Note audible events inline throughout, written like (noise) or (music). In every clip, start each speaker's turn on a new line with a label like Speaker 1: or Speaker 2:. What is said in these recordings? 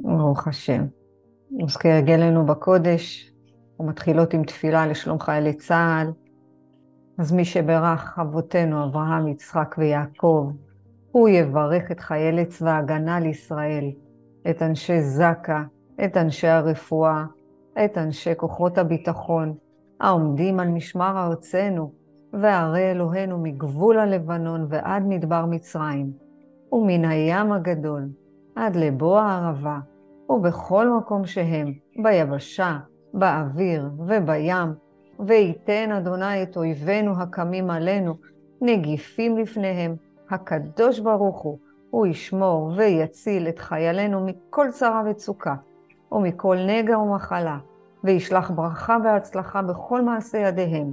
Speaker 1: ברוך השם. אז כהרגלנו בקודש, ומתחילות עם תפילה לשלום חיילי צה"ל. אז מי שברך אבותינו אברהם, יצחק ויעקב, הוא יברך את חיילי צבא ההגנה לישראל, את אנשי זק"א, את אנשי הרפואה, את אנשי כוחות הביטחון, העומדים על משמר ארצנו, וערי אלוהינו מגבול הלבנון ועד מדבר מצרים, ומן הים הגדול עד לבוא הערבה, ובכל מקום שהם, ביבשה, באוויר ובים, וייתן אדוני את אויבינו הקמים עלינו, נגיפים לפניהם, הקדוש ברוך הוא, הוא ישמור ויציל את חיילינו מכל צרה וצוקה, ומכל נגע ומחלה, וישלח ברכה והצלחה בכל מעשה ידיהם,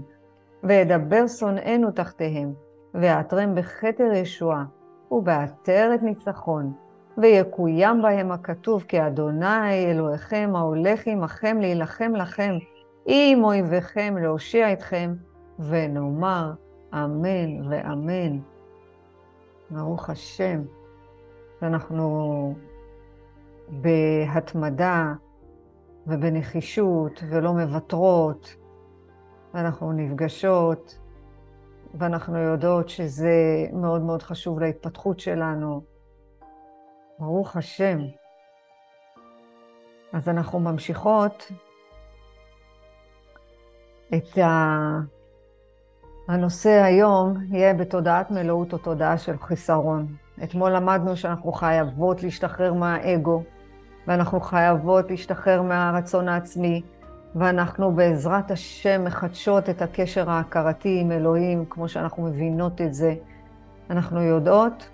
Speaker 1: וידבר שונאינו תחתיהם, ויעטרם בכתר ישועה, ובעטרת ניצחון, ויקוים בהם הכתוב, כי אדוני אלוהיכם ההולך עמכם להילחם לכם, עם אויביכם להושיע אתכם, ונאמר אמן ואמן. ברוך השם. ואנחנו בהתמדה ובנחישות ולא מוותרות, ואנחנו נפגשות, ואנחנו יודעות שזה מאוד מאוד חשוב להתפתחות שלנו. ברוך השם. אז אנחנו ממשיכות את ה... הנושא היום יהיה בתודעת מלאות או תודעה של חיסרון. אתמול למדנו שאנחנו חייבות להשתחרר מהאגו, ואנחנו חייבות להשתחרר מהרצון העצמי, ואנחנו בעזרת השם מחדשות את הקשר ההכרתי עם אלוהים, כמו שאנחנו מבינות את זה. אנחנו יודעות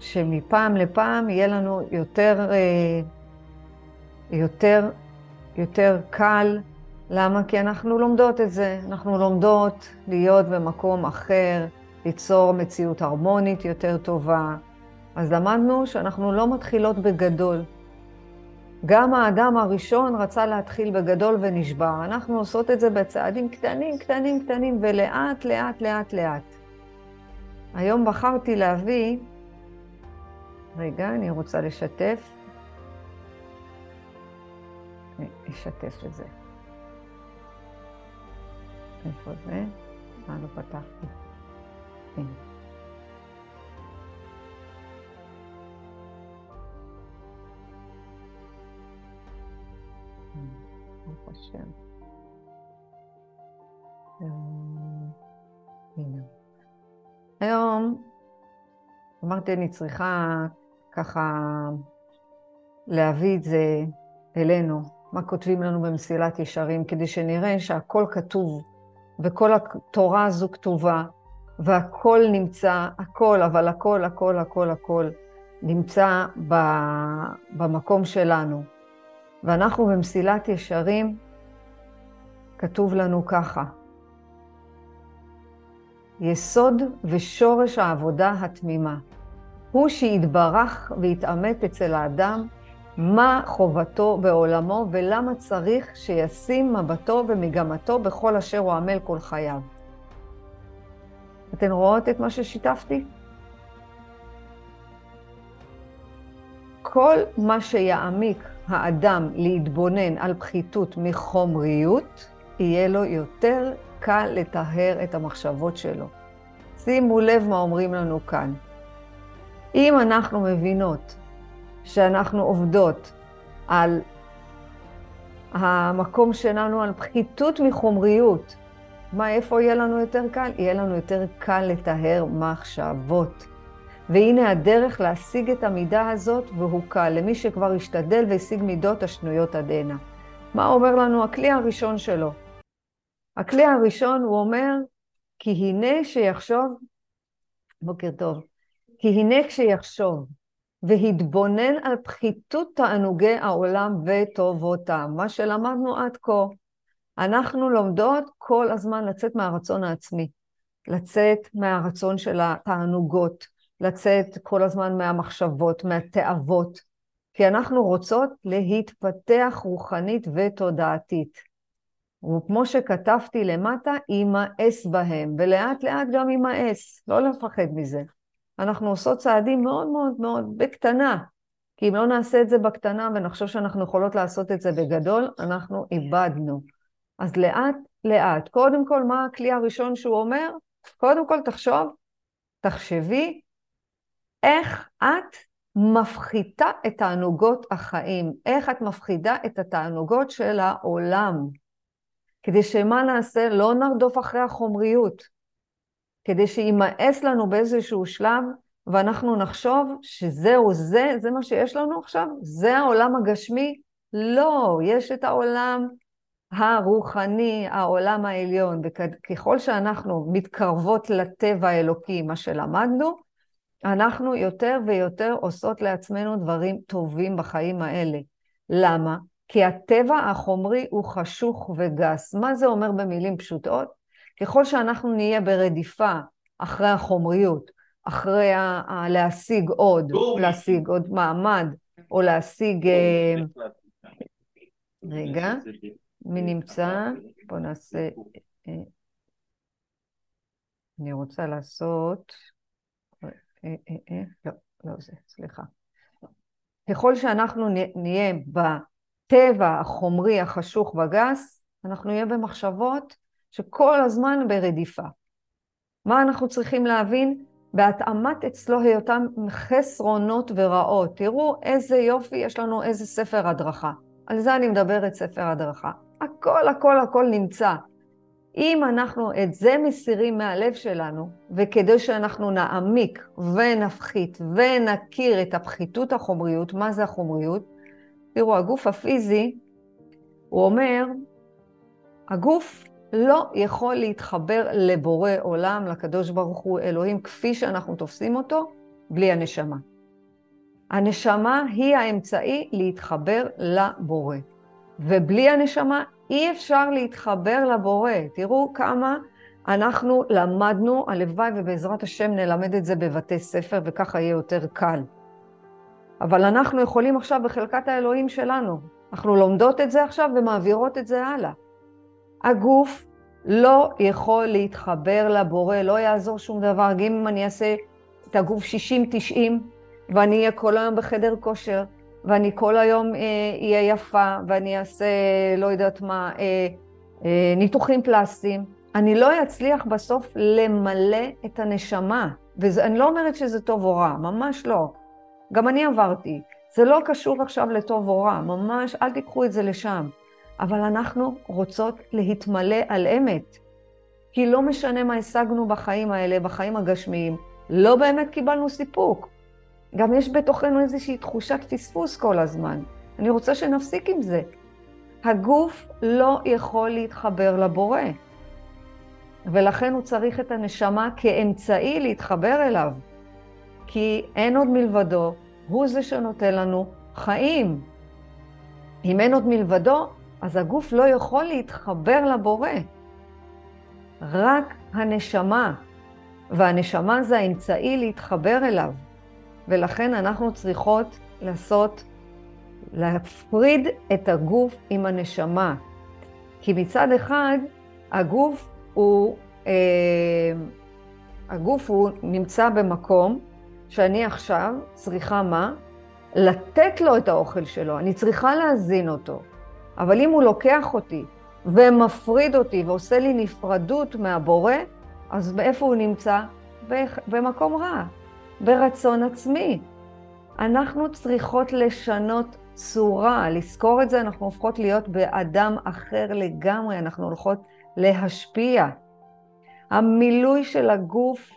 Speaker 1: שמפעם לפעם יהיה לנו יותר, אה, יותר, יותר קל. למה? כי אנחנו לומדות את זה. אנחנו לומדות להיות במקום אחר, ליצור מציאות הרמונית יותר טובה. אז למדנו שאנחנו לא מתחילות בגדול. גם האדם הראשון רצה להתחיל בגדול ונשבר. אנחנו עושות את זה בצעדים קטנים, קטנים, קטנים, ולאט, לאט, לאט, לאט. היום בחרתי להביא רגע, אני רוצה לשתף. אשתף את זה. איפה זה? מה לא פתחתי? השם. הנה. היום אמרתי, אני צריכה ככה להביא את זה אלינו, מה כותבים לנו במסילת ישרים, כדי שנראה שהכל כתוב, וכל התורה הזו כתובה, והכל נמצא, הכל, אבל הכל, הכל, הכל, הכל נמצא במקום שלנו. ואנחנו במסילת ישרים, כתוב לנו ככה: יסוד ושורש העבודה התמימה. הוא שיתברך ויתעמת אצל האדם מה חובתו בעולמו ולמה צריך שישים מבטו ומגמתו בכל אשר הוא עמל כל חייו. אתן רואות את מה ששיתפתי? כל מה שיעמיק האדם להתבונן על פחיתות מחומריות, יהיה לו יותר קל לטהר את המחשבות שלו. שימו לב מה אומרים לנו כאן. אם אנחנו מבינות שאנחנו עובדות על המקום שלנו, על פחיתות מחומריות, מה, איפה יהיה לנו יותר קל? יהיה לנו יותר קל לטהר מחשבות. והנה הדרך להשיג את המידה הזאת, והוא קל, למי שכבר השתדל והשיג מידות השנויות עד הנה. מה אומר לנו הכלי הראשון שלו? הכלי הראשון, הוא אומר, כי הנה שיחשוב, בוקר טוב, כי הנה כשיחשוב והתבונן על פחיתות תענוגי העולם וטובותם, מה שלמדנו עד כה, אנחנו לומדות כל הזמן לצאת מהרצון העצמי, לצאת מהרצון של התענוגות, לצאת כל הזמן מהמחשבות, מהתאוות, כי אנחנו רוצות להתפתח רוחנית ותודעתית. וכמו שכתבתי למטה, יימאס בהם, ולאט לאט גם יימאס, לא לפחד מזה. אנחנו עושות צעדים מאוד מאוד מאוד בקטנה, כי אם לא נעשה את זה בקטנה ונחשוב שאנחנו יכולות לעשות את זה בגדול, אנחנו איבדנו. אז לאט לאט. קודם כל, מה הכלי הראשון שהוא אומר? קודם כל תחשוב, תחשבי איך את מפחיתה את תענוגות החיים, איך את מפחידה את התענוגות של העולם. כדי שמה נעשה? לא נרדוף אחרי החומריות. כדי שימאס לנו באיזשהו שלב, ואנחנו נחשוב שזהו, זה, זה מה שיש לנו עכשיו? זה העולם הגשמי? לא, יש את העולם הרוחני, העולם העליון, וככל שאנחנו מתקרבות לטבע האלוקי, מה שלמדנו, אנחנו יותר ויותר עושות לעצמנו דברים טובים בחיים האלה. למה? כי הטבע החומרי הוא חשוך וגס. מה זה אומר במילים פשוטות? ככל שאנחנו נהיה ברדיפה אחרי החומריות, אחרי ה- ה- להשיג עוד, להשיג עוד מעמד, או להשיג... אה, רגע. מי נמצא? בואו נעשה... אה, אני רוצה לעשות... אה, אה, לא, לא זה, סליחה. ככל שאנחנו נהיה בטבע החומרי החשוך והגס, אנחנו נהיה במחשבות שכל הזמן ברדיפה. מה אנחנו צריכים להבין? בהתאמת אצלו היותם חסרונות ורעות. תראו איזה יופי, יש לנו איזה ספר הדרכה. על זה אני מדברת, ספר הדרכה. הכל, הכל, הכל נמצא. אם אנחנו את זה מסירים מהלב שלנו, וכדי שאנחנו נעמיק ונפחית ונכיר את הפחיתות החומריות, מה זה החומריות? תראו, הגוף הפיזי, הוא אומר, הגוף לא יכול להתחבר לבורא עולם, לקדוש ברוך הוא, אלוהים, כפי שאנחנו תופסים אותו, בלי הנשמה. הנשמה היא האמצעי להתחבר לבורא. ובלי הנשמה אי אפשר להתחבר לבורא. תראו כמה אנחנו למדנו, הלוואי ובעזרת השם נלמד את זה בבתי ספר וככה יהיה יותר קל. אבל אנחנו יכולים עכשיו בחלקת האלוהים שלנו. אנחנו לומדות את זה עכשיו ומעבירות את זה הלאה. הגוף לא יכול להתחבר לבורא, לא יעזור שום דבר. גם אם אני אעשה את הגוף 60-90, ואני אהיה כל היום בחדר כושר, ואני כל היום אהיה אה, יפה, ואני אעשה, לא יודעת מה, אה, אה, ניתוחים פלסטיים, אני לא אצליח בסוף למלא את הנשמה. ואני לא אומרת שזה טוב או רע, ממש לא. גם אני עברתי. זה לא קשור עכשיו לטוב או רע, ממש, אל תיקחו את זה לשם. אבל אנחנו רוצות להתמלא על אמת. כי לא משנה מה השגנו בחיים האלה, בחיים הגשמיים, לא באמת קיבלנו סיפוק. גם יש בתוכנו איזושהי תחושת פספוס כל הזמן. אני רוצה שנפסיק עם זה. הגוף לא יכול להתחבר לבורא, ולכן הוא צריך את הנשמה כאמצעי להתחבר אליו. כי אין עוד מלבדו, הוא זה שנותן לנו חיים. אם אין עוד מלבדו, אז הגוף לא יכול להתחבר לבורא. רק הנשמה, והנשמה זה האמצעי להתחבר אליו. ולכן אנחנו צריכות לעשות, להפריד את הגוף עם הנשמה. כי מצד אחד, הגוף הוא, אה, הגוף הוא נמצא במקום שאני עכשיו צריכה מה? לתת לו את האוכל שלו, אני צריכה להזין אותו. אבל אם הוא לוקח אותי ומפריד אותי ועושה לי נפרדות מהבורא, אז באיפה הוא נמצא? במקום רע. ברצון עצמי. אנחנו צריכות לשנות צורה, לזכור את זה, אנחנו הופכות להיות באדם אחר לגמרי, אנחנו הולכות להשפיע. המילוי של הגוף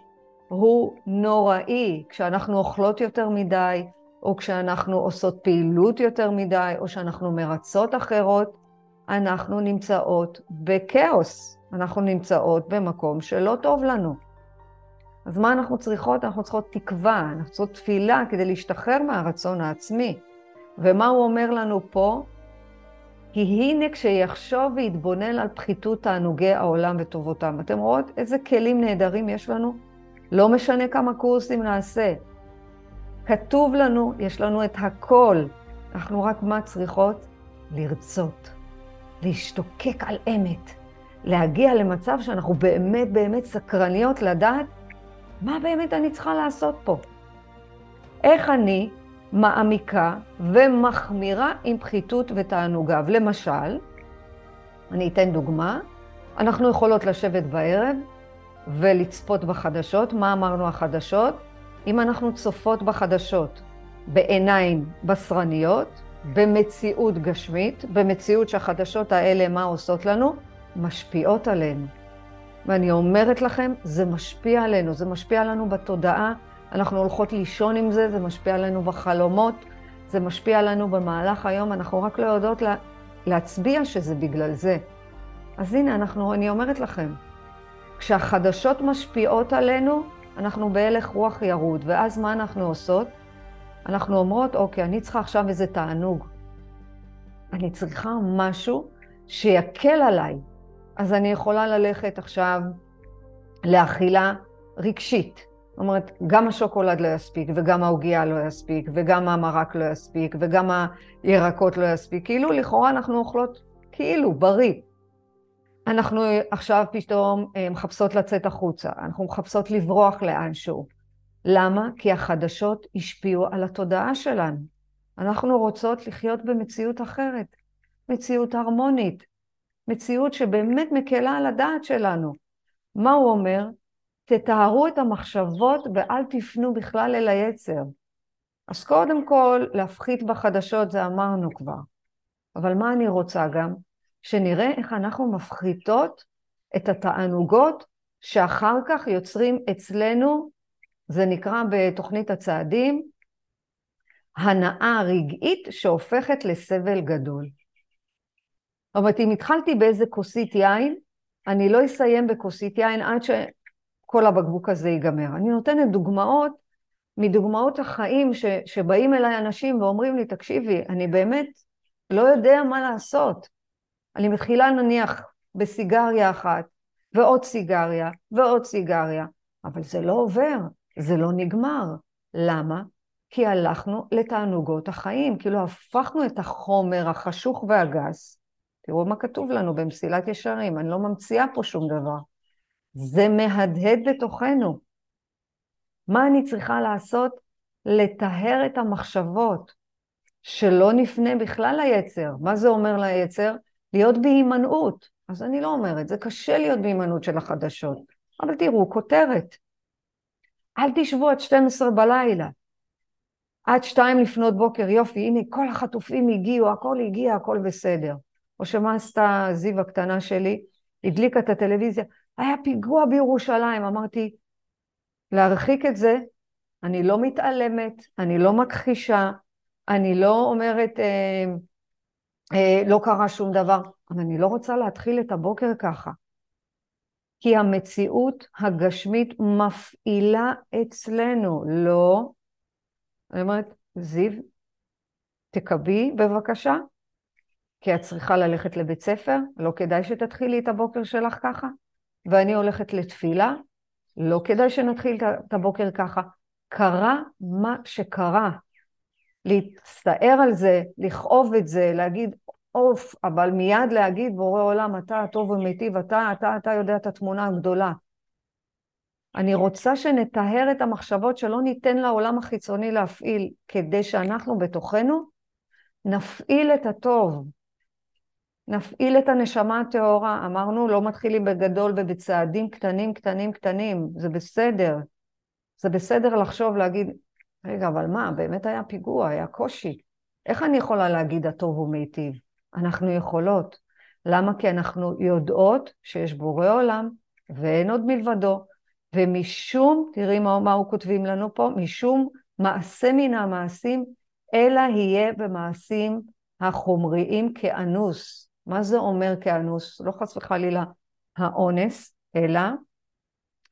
Speaker 1: הוא נוראי, כשאנחנו אוכלות יותר מדי, או כשאנחנו עושות פעילות יותר מדי, או שאנחנו מרצות אחרות, אנחנו נמצאות בכאוס, אנחנו נמצאות במקום שלא טוב לנו. אז מה אנחנו צריכות? אנחנו צריכות תקווה, אנחנו צריכות תפילה כדי להשתחרר מהרצון העצמי. ומה הוא אומר לנו פה? כי הנה כשיחשוב ויתבונן על פחיתות תענוגי העולם וטובותם. אתם רואות איזה כלים נהדרים יש לנו? לא משנה כמה קורסים נעשה. כתוב לנו, יש לנו את הכל. אנחנו רק מה צריכות? לרצות, להשתוקק על אמת, להגיע למצב שאנחנו באמת באמת סקרניות לדעת מה באמת אני צריכה לעשות פה? איך אני מעמיקה ומחמירה עם פחיתות ותענוגיו. למשל, אני אתן דוגמה, אנחנו יכולות לשבת בערב ולצפות בחדשות. מה אמרנו החדשות? אם אנחנו צופות בחדשות בעיניים בשרניות, במציאות גשמית, במציאות שהחדשות האלה, מה עושות לנו? משפיעות עלינו. ואני אומרת לכם, זה משפיע עלינו, זה משפיע לנו בתודעה, אנחנו הולכות לישון עם זה, זה משפיע עלינו בחלומות, זה משפיע עלינו במהלך היום, אנחנו רק לא יודעות לה, להצביע שזה בגלל זה. אז הנה, אנחנו, אני אומרת לכם, כשהחדשות משפיעות עלינו, אנחנו בהלך רוח ירוד, ואז מה אנחנו עושות? אנחנו אומרות, אוקיי, אני צריכה עכשיו איזה תענוג. אני צריכה משהו שיקל עליי. אז אני יכולה ללכת עכשיו לאכילה רגשית. זאת אומרת, גם השוקולד לא יספיק, וגם העוגייה לא יספיק, וגם המרק לא יספיק, וגם הירקות לא יספיק. כאילו, לכאורה אנחנו אוכלות כאילו, בריא. אנחנו עכשיו פתאום אה, מחפשות לצאת החוצה, אנחנו מחפשות לברוח לאנשהו. למה? כי החדשות השפיעו על התודעה שלנו. אנחנו רוצות לחיות במציאות אחרת, מציאות הרמונית, מציאות שבאמת מקלה על הדעת שלנו. מה הוא אומר? תתארו את המחשבות ואל תפנו בכלל אל היצר. אז קודם כל, להפחית בחדשות, זה אמרנו כבר. אבל מה אני רוצה גם? שנראה איך אנחנו מפחיתות את התענוגות שאחר כך יוצרים אצלנו, זה נקרא בתוכנית הצעדים, הנאה רגעית שהופכת לסבל גדול. זאת אומרת, אם התחלתי באיזה כוסית יין, אני לא אסיים בכוסית יין עד שכל הבקבוק הזה ייגמר. אני נותנת דוגמאות מדוגמאות החיים ש, שבאים אליי אנשים ואומרים לי, תקשיבי, אני באמת לא יודע מה לעשות. אני מתחילה נניח בסיגריה אחת, ועוד סיגריה, ועוד סיגריה, אבל זה לא עובר, זה לא נגמר. למה? כי הלכנו לתענוגות החיים, כאילו הפכנו את החומר החשוך והגס. תראו מה כתוב לנו במסילת ישרים, אני לא ממציאה פה שום דבר. זה מהדהד בתוכנו. מה אני צריכה לעשות? לטהר את המחשבות, שלא נפנה בכלל ליצר. מה זה אומר ליצר? להיות בהימנעות. אז אני לא אומרת, זה קשה להיות בהימנעות של החדשות. אבל תראו, כותרת. אל תשבו עד 12 בלילה. עד שתיים לפנות בוקר, יופי, הנה כל החטופים הגיעו, הכל הגיע, הכל בסדר. או שמה עשתה זיו הקטנה שלי? הדליקה את הטלוויזיה, היה פיגוע בירושלים. אמרתי, להרחיק את זה, אני לא מתעלמת, אני לא מכחישה, אני לא אומרת, אה, לא קרה שום דבר, אבל אני לא רוצה להתחיל את הבוקר ככה. כי המציאות הגשמית מפעילה אצלנו, לא. אני אומרת, זיו, תקבי בבקשה, כי את צריכה ללכת לבית ספר, לא כדאי שתתחילי את הבוקר שלך ככה. ואני הולכת לתפילה, לא כדאי שנתחיל את הבוקר ככה. קרה מה שקרה. להצטער על זה, לכאוב את זה, להגיד עוף, אבל מיד להגיד בורא עולם, אתה הטוב ומיטיב, אתה, אתה, אתה יודע את התמונה הגדולה. אני רוצה שנטהר את המחשבות שלא ניתן לעולם החיצוני להפעיל, כדי שאנחנו בתוכנו נפעיל את הטוב, נפעיל את הנשמה הטהורה. אמרנו, לא מתחילים בגדול ובצעדים קטנים, קטנים, קטנים, זה בסדר. זה בסדר לחשוב, להגיד, רגע, אבל מה, באמת היה פיגוע, היה קושי. איך אני יכולה להגיד הטוב הוא מיטיב? אנחנו יכולות. למה? כי אנחנו יודעות שיש בורא עולם ואין עוד מלבדו, ומשום, תראי מה, מה הוא כותבים לנו פה, משום מעשה מן המעשים, אלא יהיה במעשים החומריים כאנוס. מה זה אומר כאנוס? לא חס וחלילה האונס, אלא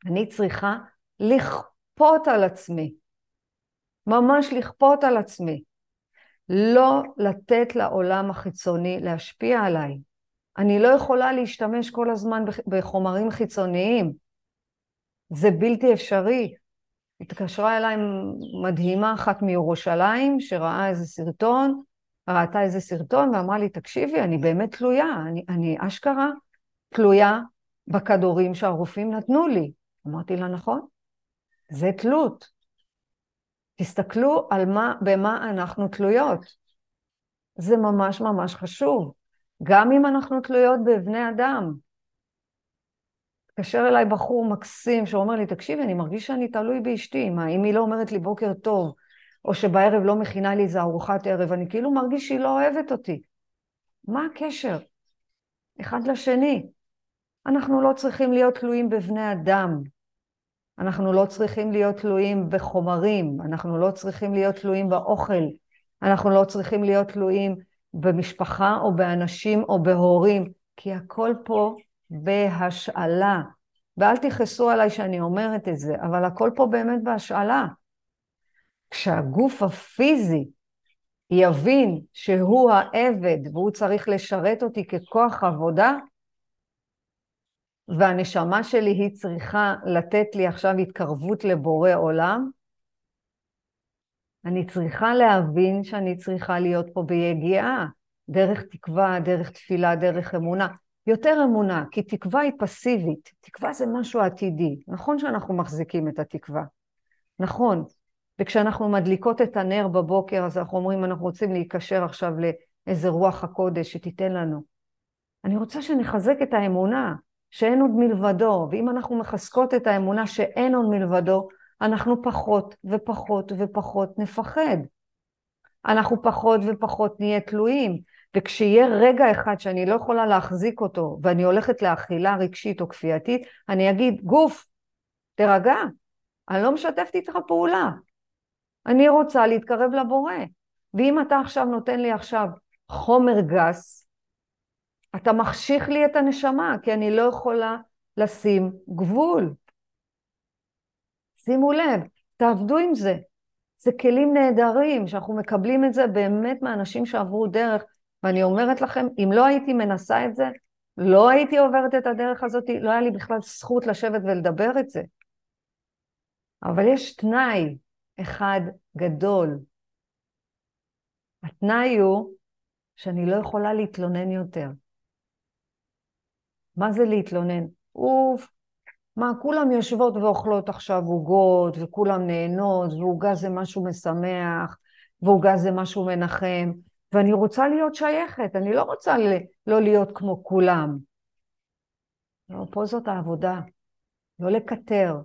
Speaker 1: אני צריכה לכפות על עצמי, ממש לכפות על עצמי, לא לתת לעולם החיצוני להשפיע עליי. אני לא יכולה להשתמש כל הזמן בחומרים חיצוניים. זה בלתי אפשרי. התקשרה אליי מדהימה אחת מירושלים, שראה איזה סרטון, ראתה איזה סרטון ואמרה לי, תקשיבי, אני באמת תלויה, אני, אני אשכרה תלויה בכדורים שהרופאים נתנו לי. אמרתי לה, נכון, זה תלות. תסתכלו על מה, במה אנחנו תלויות. זה ממש ממש חשוב. גם אם אנחנו תלויות בבני אדם. התקשר אליי בחור מקסים שאומר לי, תקשיבי, אני מרגיש שאני תלוי באשתי, מה, אם היא לא אומרת לי בוקר טוב, או שבערב לא מכינה לי איזה ארוחת ערב, אני כאילו מרגיש שהיא לא אוהבת אותי. מה הקשר? אחד לשני. אנחנו לא צריכים להיות תלויים בבני אדם. אנחנו לא צריכים להיות תלויים בחומרים, אנחנו לא צריכים להיות תלויים באוכל, אנחנו לא צריכים להיות תלויים במשפחה או באנשים או בהורים, כי הכל פה בהשאלה. ואל תכעסו עליי שאני אומרת את זה, אבל הכל פה באמת בהשאלה. כשהגוף הפיזי יבין שהוא העבד והוא צריך לשרת אותי ככוח עבודה, והנשמה שלי היא צריכה לתת לי עכשיו התקרבות לבורא עולם, אני צריכה להבין שאני צריכה להיות פה ביגיעה, דרך תקווה, דרך תפילה, דרך אמונה. יותר אמונה, כי תקווה היא פסיבית. תקווה זה משהו עתידי. נכון שאנחנו מחזיקים את התקווה. נכון. וכשאנחנו מדליקות את הנר בבוקר, אז אנחנו אומרים, אנחנו רוצים להיקשר עכשיו לאיזה רוח הקודש שתיתן לנו. אני רוצה שנחזק את האמונה, שאין עוד מלבדו, ואם אנחנו מחזקות את האמונה שאין עוד מלבדו, אנחנו פחות ופחות ופחות נפחד. אנחנו פחות ופחות נהיה תלויים. וכשיהיה רגע אחד שאני לא יכולה להחזיק אותו, ואני הולכת לאכילה רגשית או כפייתית, אני אגיד, גוף, תירגע, אני לא משתפת איתך פעולה. אני רוצה להתקרב לבורא. ואם אתה עכשיו נותן לי עכשיו חומר גס, אתה מחשיך לי את הנשמה, כי אני לא יכולה לשים גבול. שימו לב, תעבדו עם זה. זה כלים נהדרים, שאנחנו מקבלים את זה באמת מאנשים שעברו דרך, ואני אומרת לכם, אם לא הייתי מנסה את זה, לא הייתי עוברת את הדרך הזאת, לא היה לי בכלל זכות לשבת ולדבר את זה. אבל יש תנאי אחד גדול. התנאי הוא שאני לא יכולה להתלונן יותר. מה זה להתלונן? אוף, מה, כולם יושבות ואוכלות עכשיו עוגות, וכולם נהנות, ועוגה זה משהו משמח, ועוגה זה משהו מנחם, ואני רוצה להיות שייכת, אני לא רוצה לא להיות כמו כולם. לא, פה זאת העבודה. לא לקטר,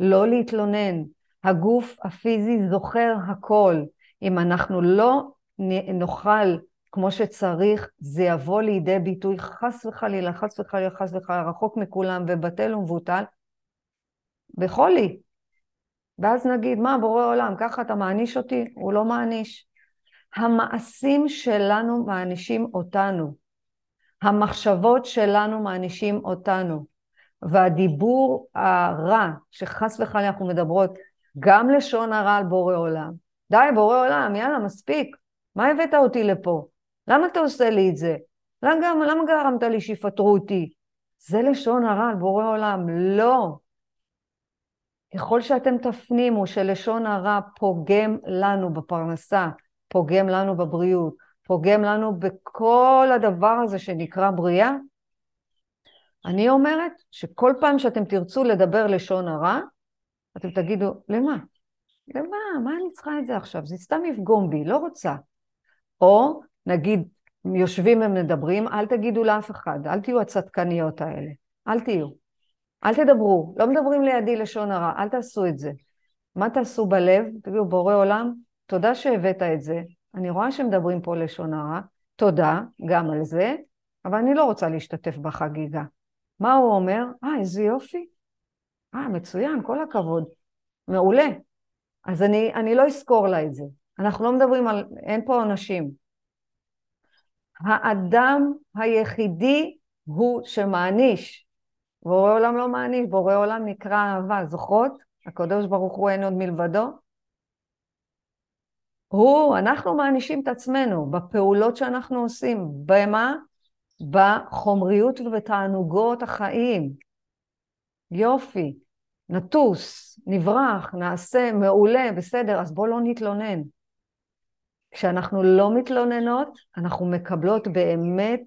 Speaker 1: לא להתלונן. הגוף הפיזי זוכר הכל. אם אנחנו לא נאכל כמו שצריך, זה יבוא לידי ביטוי חס וחלילה, חס וחלילה, חס וחלילה, רחוק מכולם ובטל ומבוטל, בחולי. ואז נגיד, מה, בורא עולם, ככה אתה מעניש אותי? הוא לא מעניש. המעשים שלנו מענישים אותנו. המחשבות שלנו מענישים אותנו. והדיבור הרע, שחס וחלילה אנחנו מדברות, גם לשון הרע על בורא עולם. די, בורא עולם, יאללה, מספיק. מה הבאת אותי לפה? למה אתה עושה לי את זה? למה, למה גרמת לי שיפטרו אותי? זה לשון הרע על בורא עולם. לא. ככל שאתם תפנימו שלשון הרע פוגם לנו בפרנסה, פוגם לנו בבריאות, פוגם לנו בכל הדבר הזה שנקרא בריאה, אני אומרת שכל פעם שאתם תרצו לדבר לשון הרע, אתם תגידו, למה? למה? מה אני צריכה את זה עכשיו? זה סתם יפגום בי, לא רוצה. או נגיד, יושבים ומדברים, אל תגידו לאף אחד, אל תהיו הצדקניות האלה, אל תהיו. אל תדברו, לא מדברים לידי לשון הרע, אל תעשו את זה. מה תעשו בלב? תגידו, בורא עולם, תודה שהבאת את זה, אני רואה שמדברים פה לשון הרע, תודה גם על זה, אבל אני לא רוצה להשתתף בחגיגה. מה הוא אומר? אה, איזה יופי. אה, מצוין, כל הכבוד. מעולה. אז אני, אני לא אזכור לה את זה. אנחנו לא מדברים על, אין פה אנשים. האדם היחידי הוא שמעניש. בורא עולם לא מעניש, בורא עולם נקרא אהבה. זוכרות? הקדוש ברוך הוא אין עוד מלבדו. הוא, אנחנו מענישים את עצמנו בפעולות שאנחנו עושים. במה? בחומריות ובתענוגות החיים. יופי, נטוס, נברח, נעשה, מעולה, בסדר, אז בואו לא נתלונן. כשאנחנו לא מתלוננות, אנחנו מקבלות באמת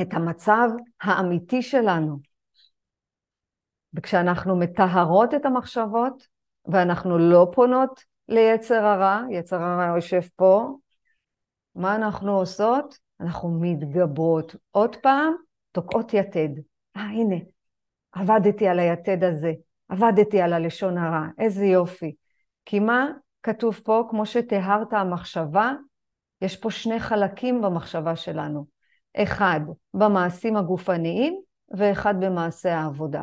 Speaker 1: את המצב האמיתי שלנו. וכשאנחנו מטהרות את המחשבות ואנחנו לא פונות ליצר הרע, יצר הרע יושב פה, מה אנחנו עושות? אנחנו מתגברות. עוד פעם, תוקעות יתד. אה, הנה, עבדתי על היתד הזה, עבדתי על הלשון הרע, איזה יופי. כי מה כתוב פה? כמו שתיארת המחשבה, יש פה שני חלקים במחשבה שלנו. אחד במעשים הגופניים ואחד במעשה העבודה.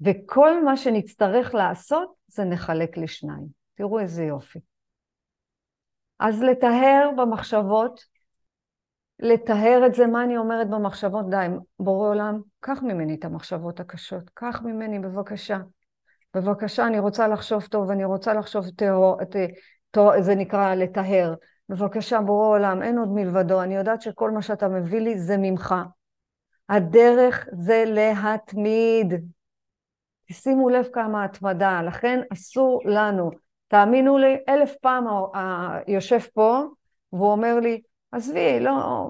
Speaker 1: וכל מה שנצטרך לעשות זה נחלק לשניים. תראו איזה יופי. אז לטהר במחשבות, לטהר את זה, מה אני אומרת במחשבות? די, בורא עולם, קח ממני את המחשבות הקשות, קח ממני בבקשה. בבקשה, אני רוצה לחשוב טוב, אני רוצה לחשוב טהור, טהור זה נקרא לטהר. בבקשה, בורא עולם, אין עוד מלבדו, אני יודעת שכל מה שאתה מביא לי זה ממך. הדרך זה להתמיד. שימו לב כמה התמדה, לכן אסור לנו. תאמינו לי, אלף פעם יושב פה, והוא אומר לי, עזבי, לא,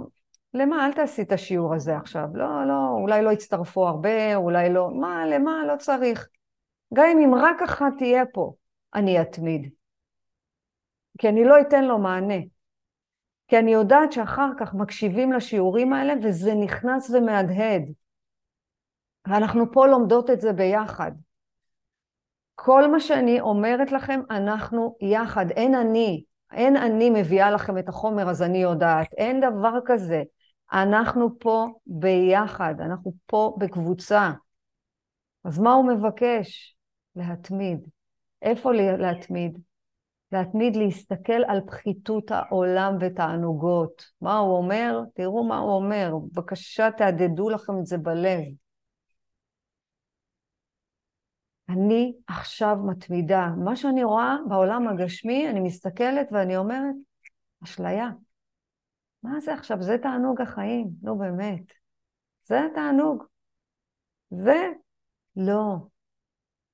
Speaker 1: למה, אל תעשי את השיעור הזה עכשיו. לא, לא, אולי לא יצטרפו הרבה, אולי לא, מה, למה, לא צריך. גם אם רק אחת תהיה פה, אני אתמיד. כי אני לא אתן לו מענה. כי אני יודעת שאחר כך מקשיבים לשיעורים האלה וזה נכנס ומהדהד. ואנחנו פה לומדות את זה ביחד. כל מה שאני אומרת לכם, אנחנו יחד, אין אני. אין אני מביאה לכם את החומר, אז אני יודעת. אין דבר כזה. אנחנו פה ביחד, אנחנו פה בקבוצה. אז מה הוא מבקש? להתמיד. איפה להתמיד? להתמיד להסתכל על פחיתות העולם ותענוגות. מה הוא אומר? תראו מה הוא אומר. בבקשה תהדהדו לכם את זה בלב. אני עכשיו מתמידה. מה שאני רואה בעולם הגשמי, אני מסתכלת ואני אומרת, אשליה. מה זה עכשיו? זה תענוג החיים. נו באמת. זה התענוג. זה? לא.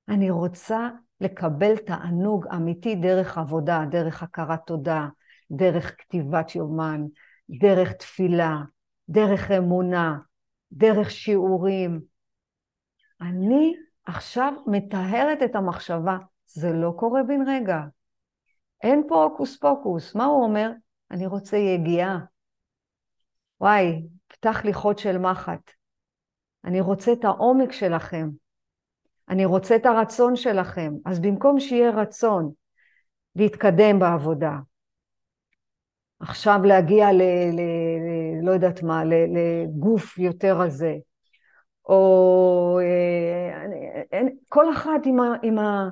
Speaker 1: אני רוצה לקבל תענוג אמיתי דרך עבודה, דרך הכרת תודה, דרך כתיבת יומן, דרך תפילה, דרך אמונה, דרך שיעורים. אני עכשיו מטהרת את המחשבה. זה לא קורה בן רגע. אין פה הוקוס פוקוס. מה הוא אומר? אני רוצה יגיעה. וואי, פתח לי חוד של מחט. אני רוצה את העומק שלכם. אני רוצה את הרצון שלכם. אז במקום שיהיה רצון להתקדם בעבודה, עכשיו להגיע ל... ל, לא יודעת מה, לגוף יותר רזה, או אה, כל אחת עם, ה, עם, ה,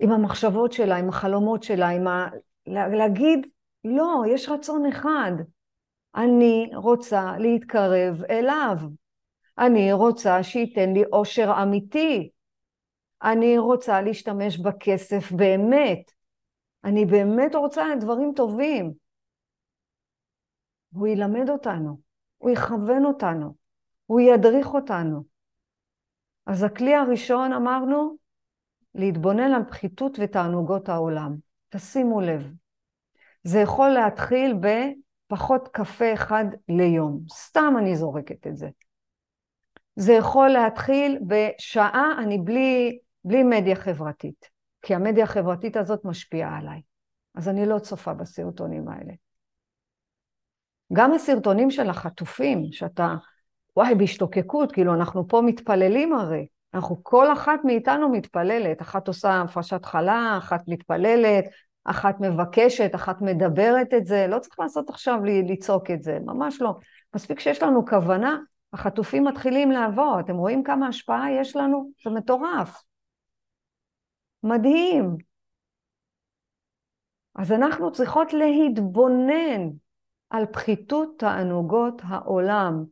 Speaker 1: עם המחשבות שלה, עם החלומות שלה, עם ה, להגיד, לא, יש רצון אחד. אני רוצה להתקרב אליו. אני רוצה שייתן לי אושר אמיתי. אני רוצה להשתמש בכסף באמת. אני באמת רוצה דברים טובים. הוא ילמד אותנו, הוא יכוון אותנו, הוא ידריך אותנו. אז הכלי הראשון, אמרנו, להתבונן על פחיתות ותענוגות העולם. תשימו לב. זה יכול להתחיל בפחות קפה אחד ליום. סתם אני זורקת את זה. זה יכול להתחיל בשעה, אני בלי בלי מדיה חברתית, כי המדיה החברתית הזאת משפיעה עליי. אז אני לא צופה בסרטונים האלה. גם הסרטונים של החטופים, שאתה, וואי, בהשתוקקות, כאילו אנחנו פה מתפללים הרי. אנחנו, כל אחת מאיתנו מתפללת. אחת עושה הפרשת חלה, אחת מתפללת, אחת מבקשת, אחת מדברת את זה. לא צריך לעשות עכשיו לצעוק את זה, ממש לא. מספיק שיש לנו כוונה, החטופים מתחילים לעבור. אתם רואים כמה השפעה יש לנו? זה מטורף. מדהים. אז אנחנו צריכות להתבונן על פחיתות תענוגות העולם.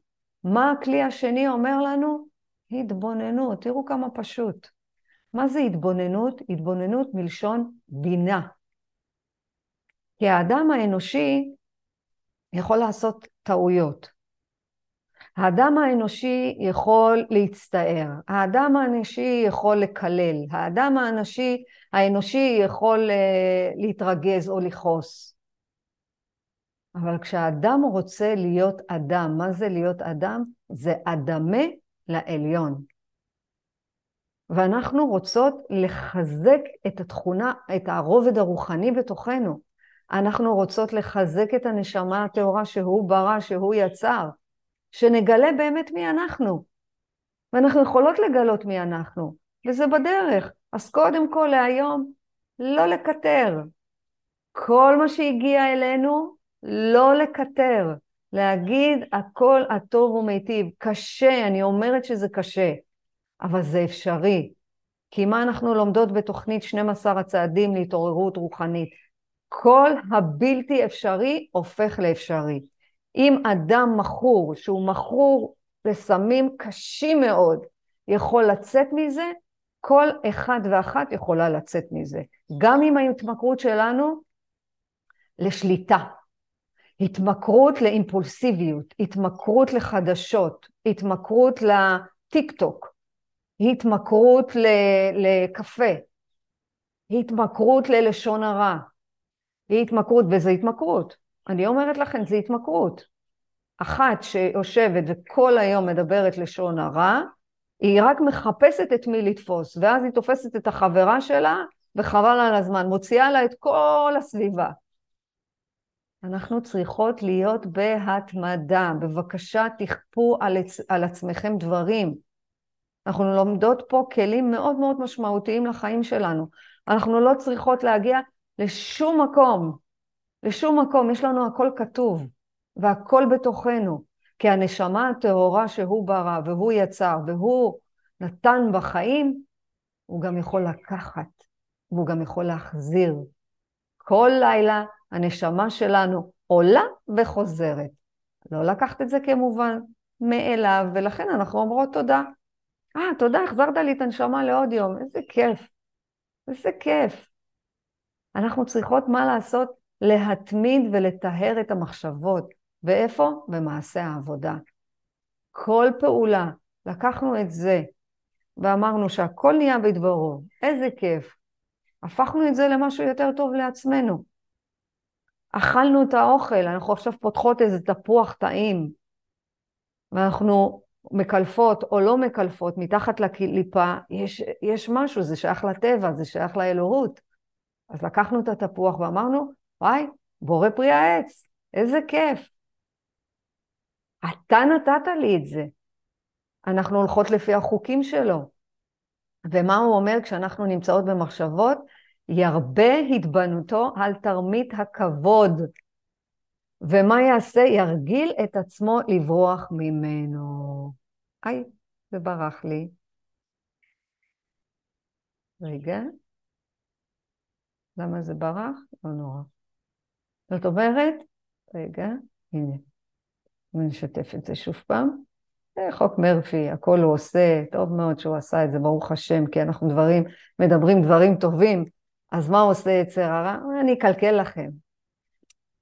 Speaker 1: מה הכלי השני אומר לנו? התבוננות. תראו כמה פשוט. מה זה התבוננות? התבוננות מלשון בינה. כי האדם האנושי יכול לעשות טעויות. האדם האנושי יכול להצטער, האדם האנושי יכול לקלל, האדם האנושי, האנושי יכול uh, להתרגז או לכעוס. אבל כשהאדם רוצה להיות אדם, מה זה להיות אדם? זה אדמה לעליון. ואנחנו רוצות לחזק את התכונה, את הרובד הרוחני בתוכנו. אנחנו רוצות לחזק את הנשמה הטהורה שהוא ברא, שהוא יצר, שנגלה באמת מי אנחנו. ואנחנו יכולות לגלות מי אנחנו, וזה בדרך. אז קודם כל להיום, לא לקטר. כל מה שהגיע אלינו, לא לקטר. להגיד הכל הטוב ומיטיב. קשה, אני אומרת שזה קשה, אבל זה אפשרי. כי מה אנחנו לומדות בתוכנית 12 הצעדים להתעוררות רוחנית? כל הבלתי אפשרי הופך לאפשרי. אם אדם מכור, שהוא מכור לסמים קשים מאוד, יכול לצאת מזה, כל אחד ואחת יכולה לצאת מזה. גם עם ההתמכרות שלנו לשליטה, התמכרות לאימפולסיביות, התמכרות לחדשות, התמכרות לטיק טוק, התמכרות לקפה, התמכרות ללשון הרע, התמכרות, וזה התמכרות. אני אומרת לכם, זה התמכרות. אחת שיושבת וכל היום מדברת לשון הרע, היא רק מחפשת את מי לתפוס, ואז היא תופסת את החברה שלה, וחבל על הזמן, מוציאה לה את כל הסביבה. אנחנו צריכות להיות בהתמדה. בבקשה, תכפו על, עצ... על עצמכם דברים. אנחנו לומדות פה כלים מאוד מאוד משמעותיים לחיים שלנו. אנחנו לא צריכות להגיע לשום מקום, לשום מקום, יש לנו הכל כתוב, והכל בתוכנו. כי הנשמה הטהורה שהוא ברא, והוא יצר, והוא נתן בחיים, הוא גם יכול לקחת, והוא גם יכול להחזיר. כל לילה הנשמה שלנו עולה וחוזרת. לא לקחת את זה כמובן מאליו, ולכן אנחנו אומרות תודה. אה, תודה, החזרת לי את הנשמה לעוד יום, איזה כיף. איזה כיף. אנחנו צריכות מה לעשות? להתמיד ולטהר את המחשבות. ואיפה? במעשה העבודה. כל פעולה, לקחנו את זה ואמרנו שהכל נהיה בדברו, איזה כיף. הפכנו את זה למשהו יותר טוב לעצמנו. אכלנו את האוכל, אנחנו עכשיו פותחות איזה תפוח טעים, ואנחנו מקלפות או לא מקלפות מתחת לקליפה, יש, יש משהו, זה שייך לטבע, זה שייך לאלוהות. אז לקחנו את התפוח ואמרנו, וואי, בורא פרי העץ, איזה כיף. אתה נתת לי את זה. אנחנו הולכות לפי החוקים שלו. ומה הוא אומר כשאנחנו נמצאות במחשבות? ירבה התבנותו על תרמית הכבוד. ומה יעשה? ירגיל את עצמו לברוח ממנו. היי, זה ברח לי. רגע. למה זה ברח? לא נורא. זאת אומרת, רגע, הנה, אני אשתף את זה שוב פעם. זה חוק מרפי, הכל הוא עושה, טוב מאוד שהוא עשה את זה, ברוך השם, כי אנחנו דברים, מדברים דברים טובים, אז מה עושה יצר הרע? אני אקלקל לכם.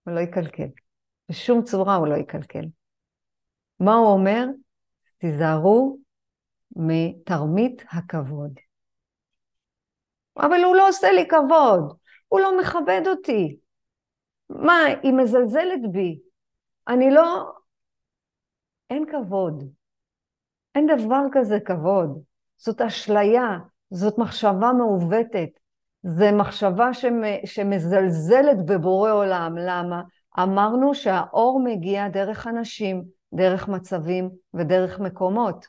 Speaker 1: הוא לא יקלקל. בשום צורה הוא לא יקלקל. מה הוא אומר? תיזהרו מתרמית הכבוד. אבל הוא לא עושה לי כבוד, הוא לא מכבד אותי. מה, היא מזלזלת בי. אני לא... אין כבוד. אין דבר כזה כבוד. זאת אשליה, זאת מחשבה מעוותת. זו מחשבה שמזלזלת בבורא עולם. למה? אמרנו שהאור מגיע דרך אנשים, דרך מצבים ודרך מקומות.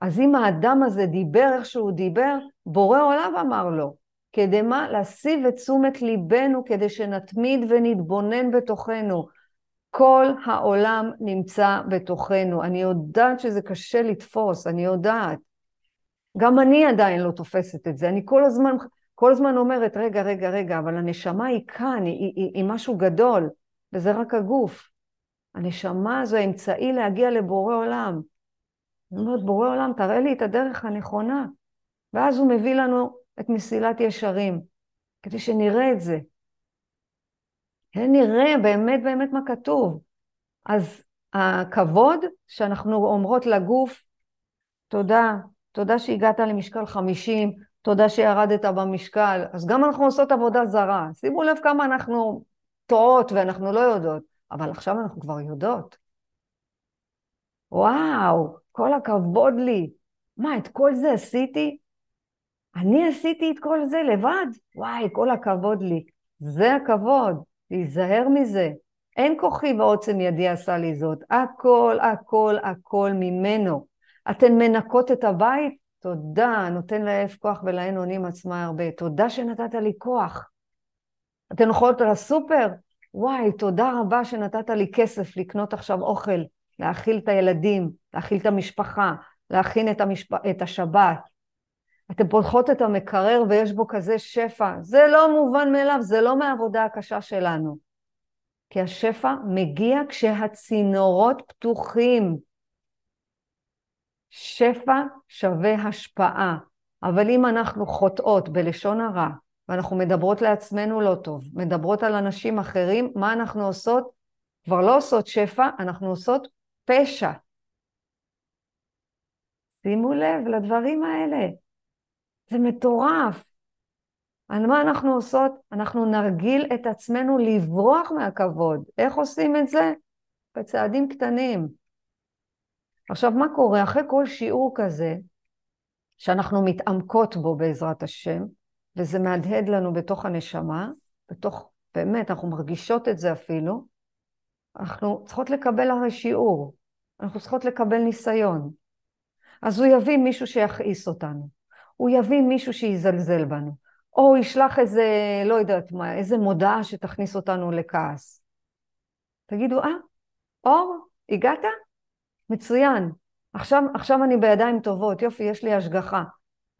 Speaker 1: אז אם האדם הזה דיבר איך שהוא דיבר, בורא עולם אמר לו. כדי מה? להסיב את תשומת ליבנו כדי שנתמיד ונתבונן בתוכנו. כל העולם נמצא בתוכנו. אני יודעת שזה קשה לתפוס, אני יודעת. גם אני עדיין לא תופסת את זה. אני כל הזמן, כל הזמן אומרת, רגע, רגע, רגע, אבל הנשמה היא כאן, היא, היא, היא משהו גדול, וזה רק הגוף. הנשמה זו האמצעי להגיע לבורא עולם. אני אומרת, בורא עולם, תראה לי את הדרך הנכונה. ואז הוא מביא לנו את מסילת ישרים, כדי שנראה את זה. נראה באמת באמת מה כתוב. אז הכבוד שאנחנו אומרות לגוף, תודה, תודה שהגעת למשקל 50, תודה שירדת במשקל, אז גם אנחנו עושות עבודה זרה. שימו לב כמה אנחנו טועות ואנחנו לא יודעות, אבל עכשיו אנחנו כבר יודעות. וואו, כל הכבוד לי. מה, את כל זה עשיתי? אני עשיתי את כל זה לבד? וואי, כל הכבוד לי. זה הכבוד, להיזהר מזה. אין כוחי ועוצם ידי עשה לי זאת. הכל, הכל, הכל ממנו. אתן מנקות את הבית? תודה, נותן לאף כוח ולהן עונים עצמה הרבה. תודה שנתת לי כוח. אתן הולכות לסופר? וואי, תודה רבה שנתת לי כסף לקנות עכשיו אוכל, להאכיל את הילדים, להאכיל את המשפחה, להכין את, המשפ... את השבת. אתן פותחות את המקרר ויש בו כזה שפע. זה לא מובן מאליו, זה לא מהעבודה הקשה שלנו. כי השפע מגיע כשהצינורות פתוחים. שפע שווה השפעה. אבל אם אנחנו חוטאות בלשון הרע, ואנחנו מדברות לעצמנו לא טוב, מדברות על אנשים אחרים, מה אנחנו עושות? כבר לא עושות שפע, אנחנו עושות פשע. שימו לב לדברים האלה. זה מטורף. על מה אנחנו עושות? אנחנו נרגיל את עצמנו לברוח מהכבוד. איך עושים את זה? בצעדים קטנים. עכשיו, מה קורה? אחרי כל שיעור כזה, שאנחנו מתעמקות בו בעזרת השם, וזה מהדהד לנו בתוך הנשמה, בתוך, באמת, אנחנו מרגישות את זה אפילו, אנחנו צריכות לקבל הרי שיעור, אנחנו צריכות לקבל ניסיון. אז הוא יביא מישהו שיכעיס אותנו, הוא יביא מישהו שיזלזל בנו, או ישלח איזה, לא יודעת מה, איזה מודעה שתכניס אותנו לכעס. תגידו, אה, אור, הגעת? מצוין. עכשיו, עכשיו אני בידיים טובות, יופי, יש לי השגחה.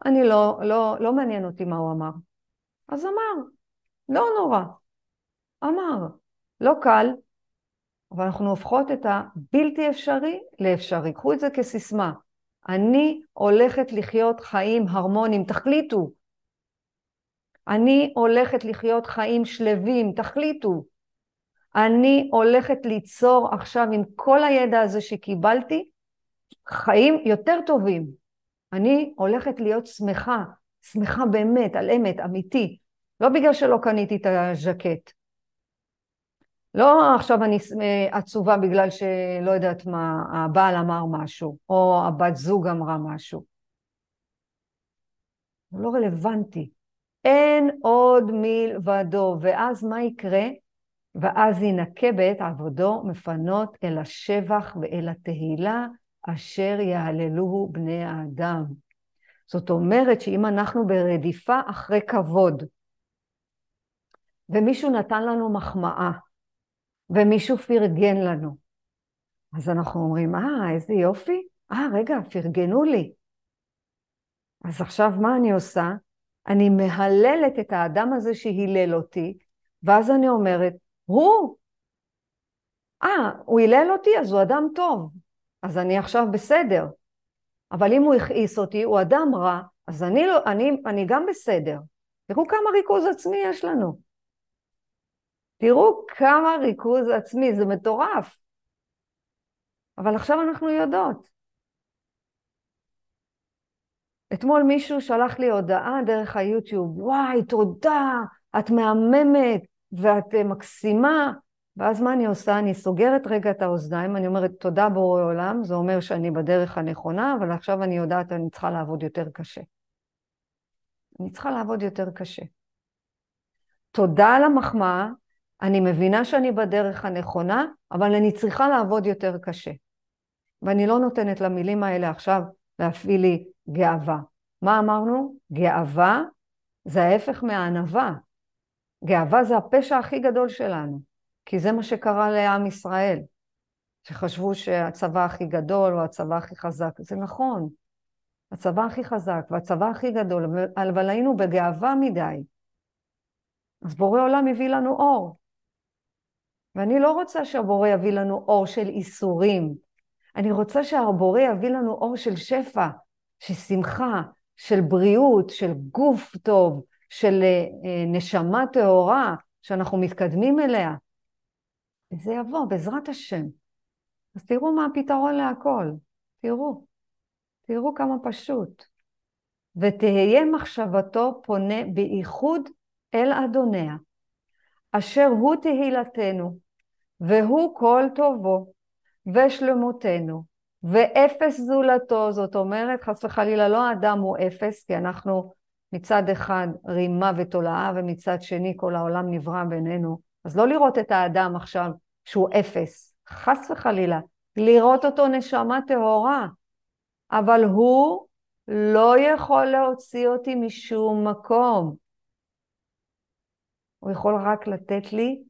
Speaker 1: אני לא, לא, לא מעניין אותי מה הוא אמר. אז אמר, לא נורא. אמר, לא קל, אבל אנחנו הופכות את הבלתי אפשרי לאפשרי. קחו את זה כסיסמה. אני הולכת לחיות חיים הרמוניים, תחליטו. אני הולכת לחיות חיים שלווים, תחליטו. אני הולכת ליצור עכשיו עם כל הידע הזה שקיבלתי, חיים יותר טובים. אני הולכת להיות שמחה, שמחה באמת, על אמת, אמיתי. לא בגלל שלא קניתי את הז'קט. לא עכשיו אני עצובה בגלל שלא יודעת מה, הבעל אמר משהו, או הבת זוג אמרה משהו. זה לא רלוונטי. אין עוד מלבדו, ואז מה יקרה? ואז ינקה בעת עבודו מפנות אל השבח ואל התהילה אשר יהללוהו בני האדם. זאת אומרת שאם אנחנו ברדיפה אחרי כבוד, ומישהו נתן לנו מחמאה, ומישהו פרגן לנו, אז אנחנו אומרים, אה, איזה יופי, אה, רגע, פרגנו לי. אז עכשיו מה אני עושה? אני מהללת את האדם הזה שהילל אותי, ואז אני אומרת, הוא, אה, הוא הילל אותי, אז הוא אדם טוב. אז אני עכשיו בסדר. אבל אם הוא הכעיס אותי, הוא אדם רע, אז אני, לא, אני, אני גם בסדר. תראו כמה ריכוז עצמי יש לנו. תראו כמה ריכוז עצמי, זה מטורף. אבל עכשיו אנחנו יודעות. אתמול מישהו שלח לי הודעה דרך היוטיוב, וואי, תודה, את מהממת ואת אה, מקסימה, ואז מה אני עושה? אני סוגרת רגע את האוזניים, אני אומרת, תודה בורא עולם, זה אומר שאני בדרך הנכונה, אבל עכשיו אני יודעת, אני צריכה לעבוד יותר קשה. אני צריכה לעבוד יותר קשה. תודה על המחמאה, אני מבינה שאני בדרך הנכונה, אבל אני צריכה לעבוד יותר קשה. ואני לא נותנת למילים האלה עכשיו להפעיל לי גאווה. מה אמרנו? גאווה זה ההפך מהענווה. גאווה זה הפשע הכי גדול שלנו. כי זה מה שקרה לעם ישראל, שחשבו שהצבא הכי גדול או הצבא הכי חזק. זה נכון, הצבא הכי חזק והצבא הכי גדול, אבל היינו בגאווה מדי. אז בורא עולם הביא לנו אור. ואני לא רוצה שהבורא יביא לנו אור של איסורים. אני רוצה שהבורא יביא לנו אור של שפע, של שמחה, של בריאות, של גוף טוב, של אה, נשמה טהורה, שאנחנו מתקדמים אליה. וזה יבוא, בעזרת השם. אז תראו מה הפתרון להכל. תראו. תראו כמה פשוט. ותהיה מחשבתו פונה בייחוד אל אדוניה, אשר הוא תהילתנו, והוא כל טובו, ושלמותנו, ואפס זולתו, זאת אומרת, חס וחלילה, לא האדם הוא אפס, כי אנחנו מצד אחד רימה ותולעה, ומצד שני כל העולם נברא בינינו. אז לא לראות את האדם עכשיו שהוא אפס, חס וחלילה, לראות אותו נשמה טהורה, אבל הוא לא יכול להוציא אותי משום מקום. הוא יכול רק לתת לי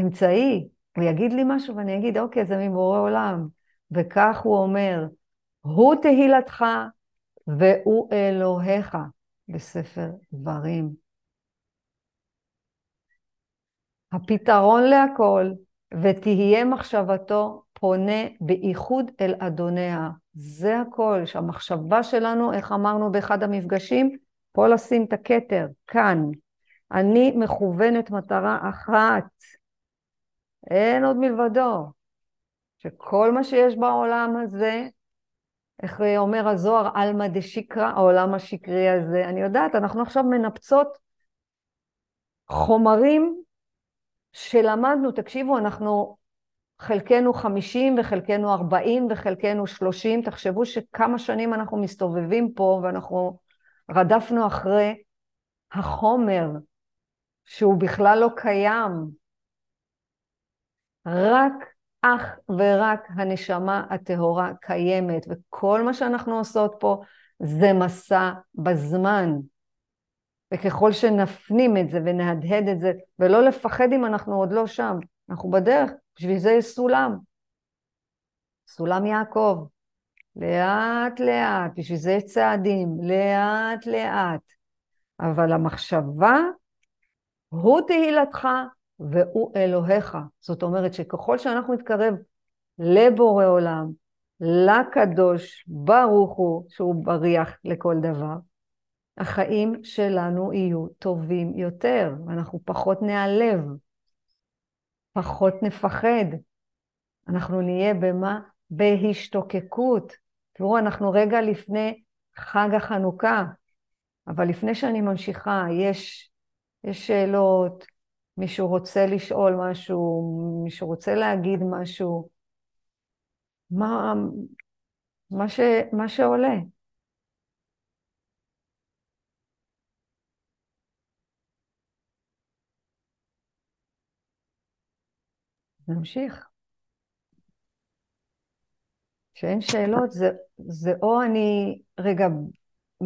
Speaker 1: אמצעי. הוא יגיד לי משהו ואני אגיד, אוקיי, זה מבורא עולם. וכך הוא אומר, הוא תהילתך והוא אלוהיך בספר דברים. הפתרון להכל, ותהיה מחשבתו פונה בייחוד אל אדוניה. זה הכל, שהמחשבה שלנו, איך אמרנו באחד המפגשים, פה לשים את הכתר, כאן. אני מכוונת מטרה אחת, אין עוד מלבדו. שכל מה שיש בעולם הזה, איך אומר הזוהר, עלמא דשיקרא, העולם השקרי הזה. אני יודעת, אנחנו עכשיו מנפצות חומרים שלמדנו, תקשיבו, אנחנו חלקנו 50 וחלקנו 40 וחלקנו 30, תחשבו שכמה שנים אנחנו מסתובבים פה ואנחנו רדפנו אחרי החומר שהוא בכלל לא קיים. רק, אך ורק הנשמה הטהורה קיימת, וכל מה שאנחנו עושות פה זה מסע בזמן. וככל שנפנים את זה ונהדהד את זה, ולא לפחד אם אנחנו עוד לא שם, אנחנו בדרך, בשביל זה יש סולם. סולם יעקב. לאט לאט, בשביל זה יש צעדים, לאט לאט. אבל המחשבה, הוא תהילתך והוא אלוהיך. זאת אומרת שככל שאנחנו נתקרב לבורא עולם, לקדוש, ברוך הוא, שהוא בריח לכל דבר, החיים שלנו יהיו טובים יותר, ואנחנו פחות נעלב, פחות נפחד. אנחנו נהיה במה? בהשתוקקות. תראו, אנחנו רגע לפני חג החנוכה, אבל לפני שאני ממשיכה, יש, יש שאלות, מישהו רוצה לשאול משהו, מישהו רוצה להגיד משהו, מה, מה, ש, מה שעולה. נמשיך. כשאין שאלות, זה, זה או אני רגע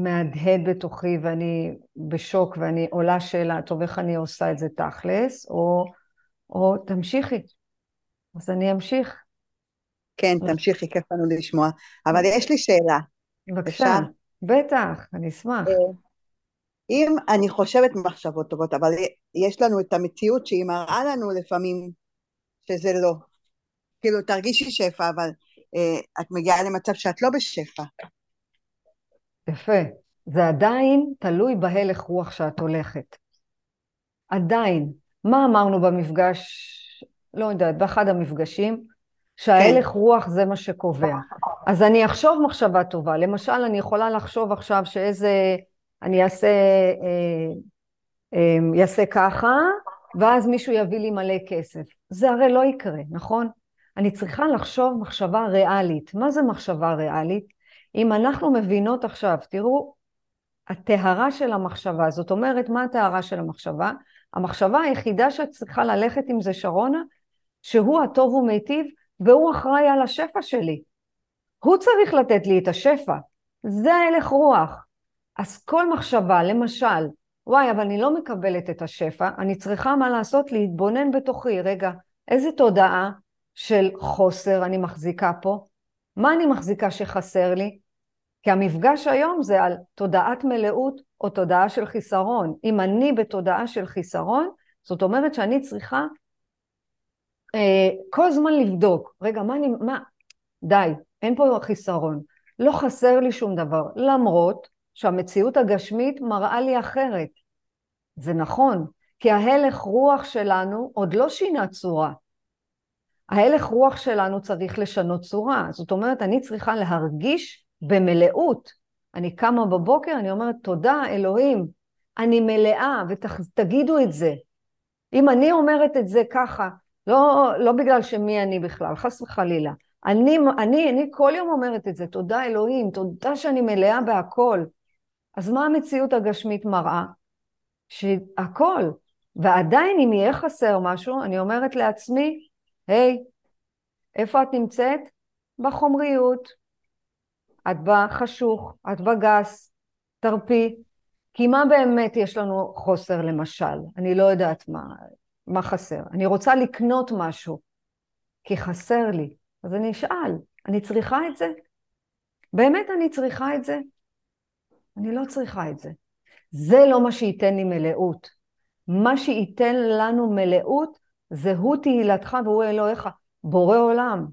Speaker 1: מהדהד בתוכי ואני בשוק ואני עולה שאלה, טוב, איך אני עושה את זה תכלס, או, או תמשיכי. אז אני אמשיך.
Speaker 2: כן, תמשיכי, כיף לנו לשמוע. אבל יש לי שאלה.
Speaker 1: בבקשה. בטח, אני אשמח. אה,
Speaker 2: אם אני חושבת מחשבות טובות, אבל יש לנו את המציאות שהיא מראה לנו לפעמים שזה לא. כאילו, תרגישי שפע, אבל אה, את מגיעה למצב שאת לא בשפע.
Speaker 1: יפה. זה עדיין תלוי בהלך רוח שאת הולכת. עדיין. מה אמרנו במפגש, לא יודעת, באחד המפגשים? שההלך כן. רוח זה מה שקובע. אז אני אחשוב מחשבה טובה. למשל, אני יכולה לחשוב עכשיו שאיזה, אני אעשה, אה, אה, אעשה ככה, ואז מישהו יביא לי מלא כסף. זה הרי לא יקרה, נכון? אני צריכה לחשוב מחשבה ריאלית. מה זה מחשבה ריאלית? אם אנחנו מבינות עכשיו, תראו, הטהרה של המחשבה, זאת אומרת, מה הטהרה של המחשבה? המחשבה היחידה שאת צריכה ללכת עם זה, שרונה, שהוא הטוב ומיטיב, והוא אחראי על השפע שלי. הוא צריך לתת לי את השפע. זה ההלך רוח. אז כל מחשבה, למשל, וואי, אבל אני לא מקבלת את השפע, אני צריכה מה לעשות? להתבונן בתוכי. רגע, איזה תודעה של חוסר אני מחזיקה פה? מה אני מחזיקה שחסר לי? כי המפגש היום זה על תודעת מלאות או תודעה של חיסרון. אם אני בתודעה של חיסרון, זאת אומרת שאני צריכה אה, כל הזמן לבדוק, רגע, מה אני, מה, די, אין פה חיסרון, לא חסר לי שום דבר, למרות שהמציאות הגשמית מראה לי אחרת. זה נכון, כי ההלך רוח שלנו עוד לא שינה צורה. ההלך רוח שלנו צריך לשנות צורה. זאת אומרת, אני צריכה להרגיש במלאות. אני קמה בבוקר, אני אומרת, תודה, אלוהים, אני מלאה, ותגידו את זה. אם אני אומרת את זה ככה, לא, לא בגלל שמי אני בכלל, חס וחלילה. אני, אני, אני כל יום אומרת את זה, תודה אלוהים, תודה שאני מלאה בהכל. אז מה המציאות הגשמית מראה? שהכל, ועדיין אם יהיה חסר משהו, אני אומרת לעצמי, היי, איפה את נמצאת? בחומריות. את בחשוך, את בגס, תרפי. כי מה באמת יש לנו חוסר למשל? אני לא יודעת מה, מה חסר. אני רוצה לקנות משהו, כי חסר לי. אז אני אשאל, אני צריכה את זה? באמת אני צריכה את זה? אני לא צריכה את זה. זה לא מה שייתן לי מלאות. מה שייתן לנו מלאות זה הוא תהילתך והוא אלוהיך, בורא עולם.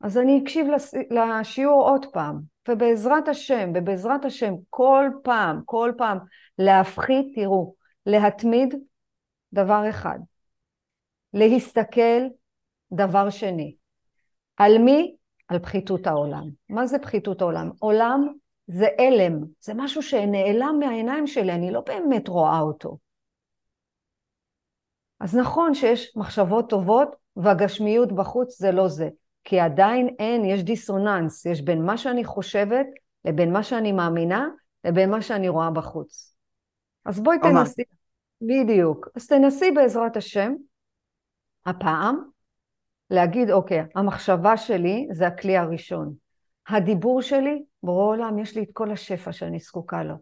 Speaker 1: אז אני אקשיב לשיעור עוד פעם, ובעזרת השם, ובעזרת השם, כל פעם, כל פעם, להפחית, תראו, להתמיד, דבר אחד. להסתכל, דבר שני. על מי? על פחיתות העולם. מה זה פחיתות העולם? עולם זה אלם, זה משהו שנעלם מהעיניים שלי, אני לא באמת רואה אותו. אז נכון שיש מחשבות טובות והגשמיות בחוץ זה לא זה, כי עדיין אין, יש דיסוננס, יש בין מה שאני חושבת לבין מה שאני מאמינה לבין מה שאני רואה בחוץ. אז בואי תנסי, בדיוק, אז תנסי בעזרת השם, הפעם, להגיד, אוקיי, המחשבה שלי זה הכלי הראשון. הדיבור שלי, בורא עולם, יש לי את כל השפע שאני זקוקה לו.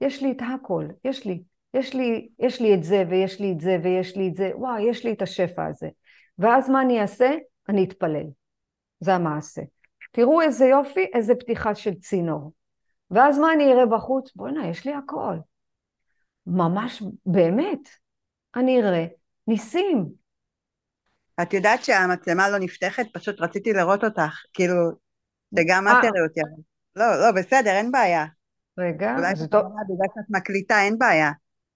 Speaker 1: יש לי את הכל, יש לי. יש לי, יש לי את זה, ויש לי את זה, ויש לי את זה, וואי, יש לי את השפע הזה. ואז מה אני אעשה? אני אתפלל. זה המעשה. תראו איזה יופי, איזה פתיחה של צינור. ואז מה אני אראה בחוץ? בוא'נה, יש לי הכל. ממש, באמת, אני אראה ניסים.
Speaker 2: את יודעת שהמצלמה לא נפתחת? פשוט רציתי לראות אותך, כאילו, שגם את אה. תראי אותי. לא, לא, בסדר, אין בעיה.
Speaker 1: רגע,
Speaker 2: זה טוב. בגלל שאת מקליטה, אין בעיה.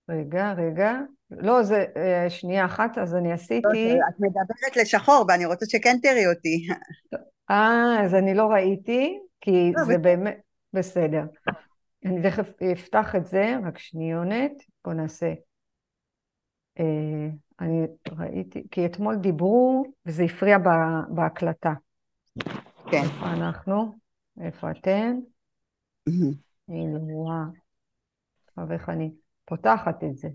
Speaker 1: רגע, רגע. לא, זה אה, שנייה אחת, אז אני עשיתי...
Speaker 2: לא, את מדברת לשחור, ואני רוצה שכן תראי אותי.
Speaker 1: אה, אז אני לא ראיתי, כי לא, זה בסדר. באמת... בסדר. אני תכף אפתח את זה, רק שניונת. בואו נעשה... אה, אני ראיתי, כי אתמול דיברו, וזה הפריע בהקלטה.
Speaker 2: כן.
Speaker 1: איפה אנחנו? איפה אתן? הנה, וואו. עכשיו איך אני... פותחת את זה.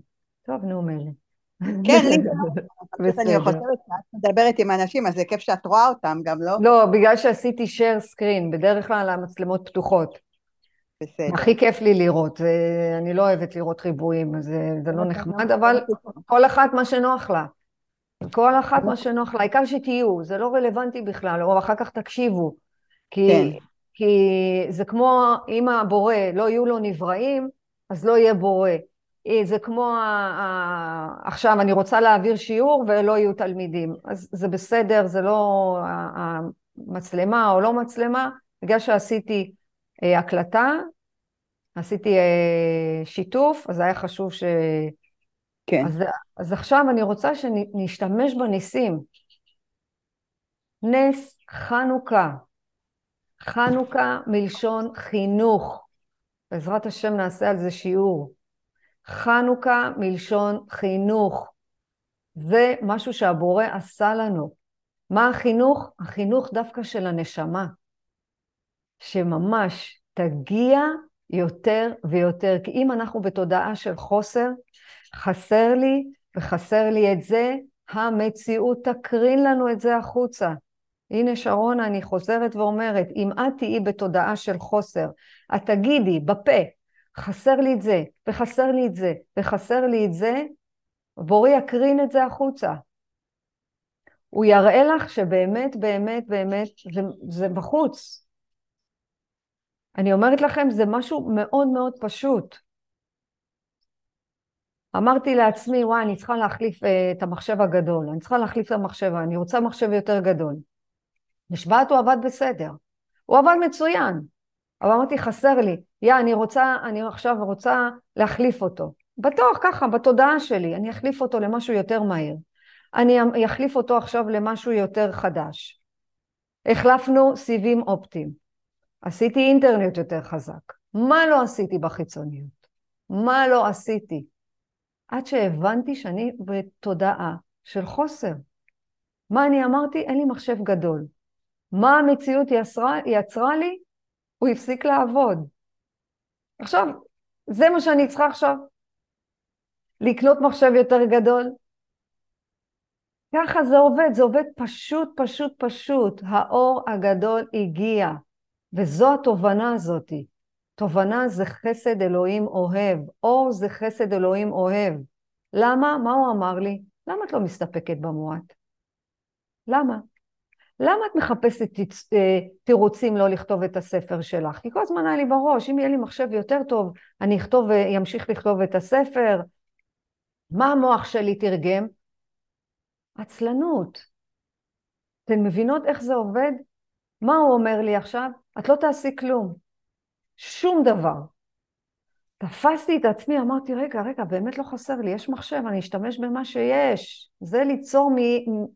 Speaker 1: טוב, נו, מילא.
Speaker 2: כן, לי גם. (laughs) אני חושבת שאת מדברת עם אנשים, אז זה כיף שאת רואה אותם גם, לא?
Speaker 1: לא, בגלל שעשיתי share screen, בדרך כלל המצלמות פתוחות. בסדר. הכי כיף לי לראות, אני לא אוהבת לראות ריבועים, זה, זה לא נחמד, אבל כל אחת מה שנוח לה. כל אחת מה שנוח לה, העיקר שתהיו, זה לא רלוונטי בכלל, או אחר כך תקשיבו. כי, כן. כי זה כמו אם הבורא לא יהיו לו נבראים, אז לא יהיה בורא. אה, זה כמו ה, ה, עכשיו אני רוצה להעביר שיעור ולא יהיו תלמידים, אז זה בסדר, זה לא המצלמה או לא מצלמה, בגלל שעשיתי אה, הקלטה, עשיתי אה, שיתוף, אז היה חשוב ש... כן. אז, אז עכשיו אני רוצה שנשתמש בניסים. נס חנוכה. חנוכה מלשון חינוך. בעזרת השם נעשה על זה שיעור. חנוכה מלשון חינוך. זה משהו שהבורא עשה לנו. מה החינוך? החינוך דווקא של הנשמה. שממש תגיע יותר ויותר. כי אם אנחנו בתודעה של חוסר, חסר לי וחסר לי את זה, המציאות תקרין לנו את זה החוצה. הנה שרונה, אני חוזרת ואומרת, אם את תהיי בתודעה של חוסר, את תגידי בפה, חסר לי את זה, וחסר לי את זה, וחסר לי את זה, בורי יקרין את זה החוצה. הוא יראה לך שבאמת, באמת, באמת, זה, זה בחוץ. אני אומרת לכם, זה משהו מאוד מאוד פשוט. אמרתי לעצמי, וואי, אני צריכה להחליף uh, את המחשב הגדול, אני צריכה להחליף את המחשב, אני רוצה מחשב יותר גדול. נשבעת הוא עבד בסדר, הוא עבד מצוין, אבל אמרתי, חסר לי, יא, אני רוצה, אני עכשיו רוצה להחליף אותו. בטוח ככה, בתודעה שלי, אני אחליף אותו למשהו יותר מהיר. אני אחליף אותו עכשיו למשהו יותר חדש. החלפנו סיבים אופטיים. עשיתי אינטרנט יותר חזק. מה לא עשיתי בחיצוניות? מה לא עשיתי? עד שהבנתי שאני בתודעה של חוסר. מה אני אמרתי? אין לי מחשב גדול. מה המציאות יצרה, יצרה לי? הוא הפסיק לעבוד. עכשיו, זה מה שאני צריכה עכשיו? לקנות מחשב יותר גדול? ככה זה עובד, זה עובד פשוט, פשוט, פשוט. האור הגדול הגיע, וזו התובנה הזאתי. תובנה זה חסד אלוהים אוהב, אור זה חסד אלוהים אוהב. למה? מה הוא אמר לי? למה את לא מסתפקת במועט? למה? למה את מחפשת אה, תירוצים לא לכתוב את הספר שלך? כי כל הזמן היה לי בראש, אם יהיה לי מחשב יותר טוב, אני אכתוב ואמשיך לכתוב את הספר. מה המוח שלי תרגם? עצלנות. אתן מבינות איך זה עובד? מה הוא אומר לי עכשיו? את לא תעשי כלום. שום דבר. תפסתי את עצמי, אמרתי, רגע, רגע, באמת לא חסר לי, יש מחשב, אני אשתמש במה שיש. זה ליצור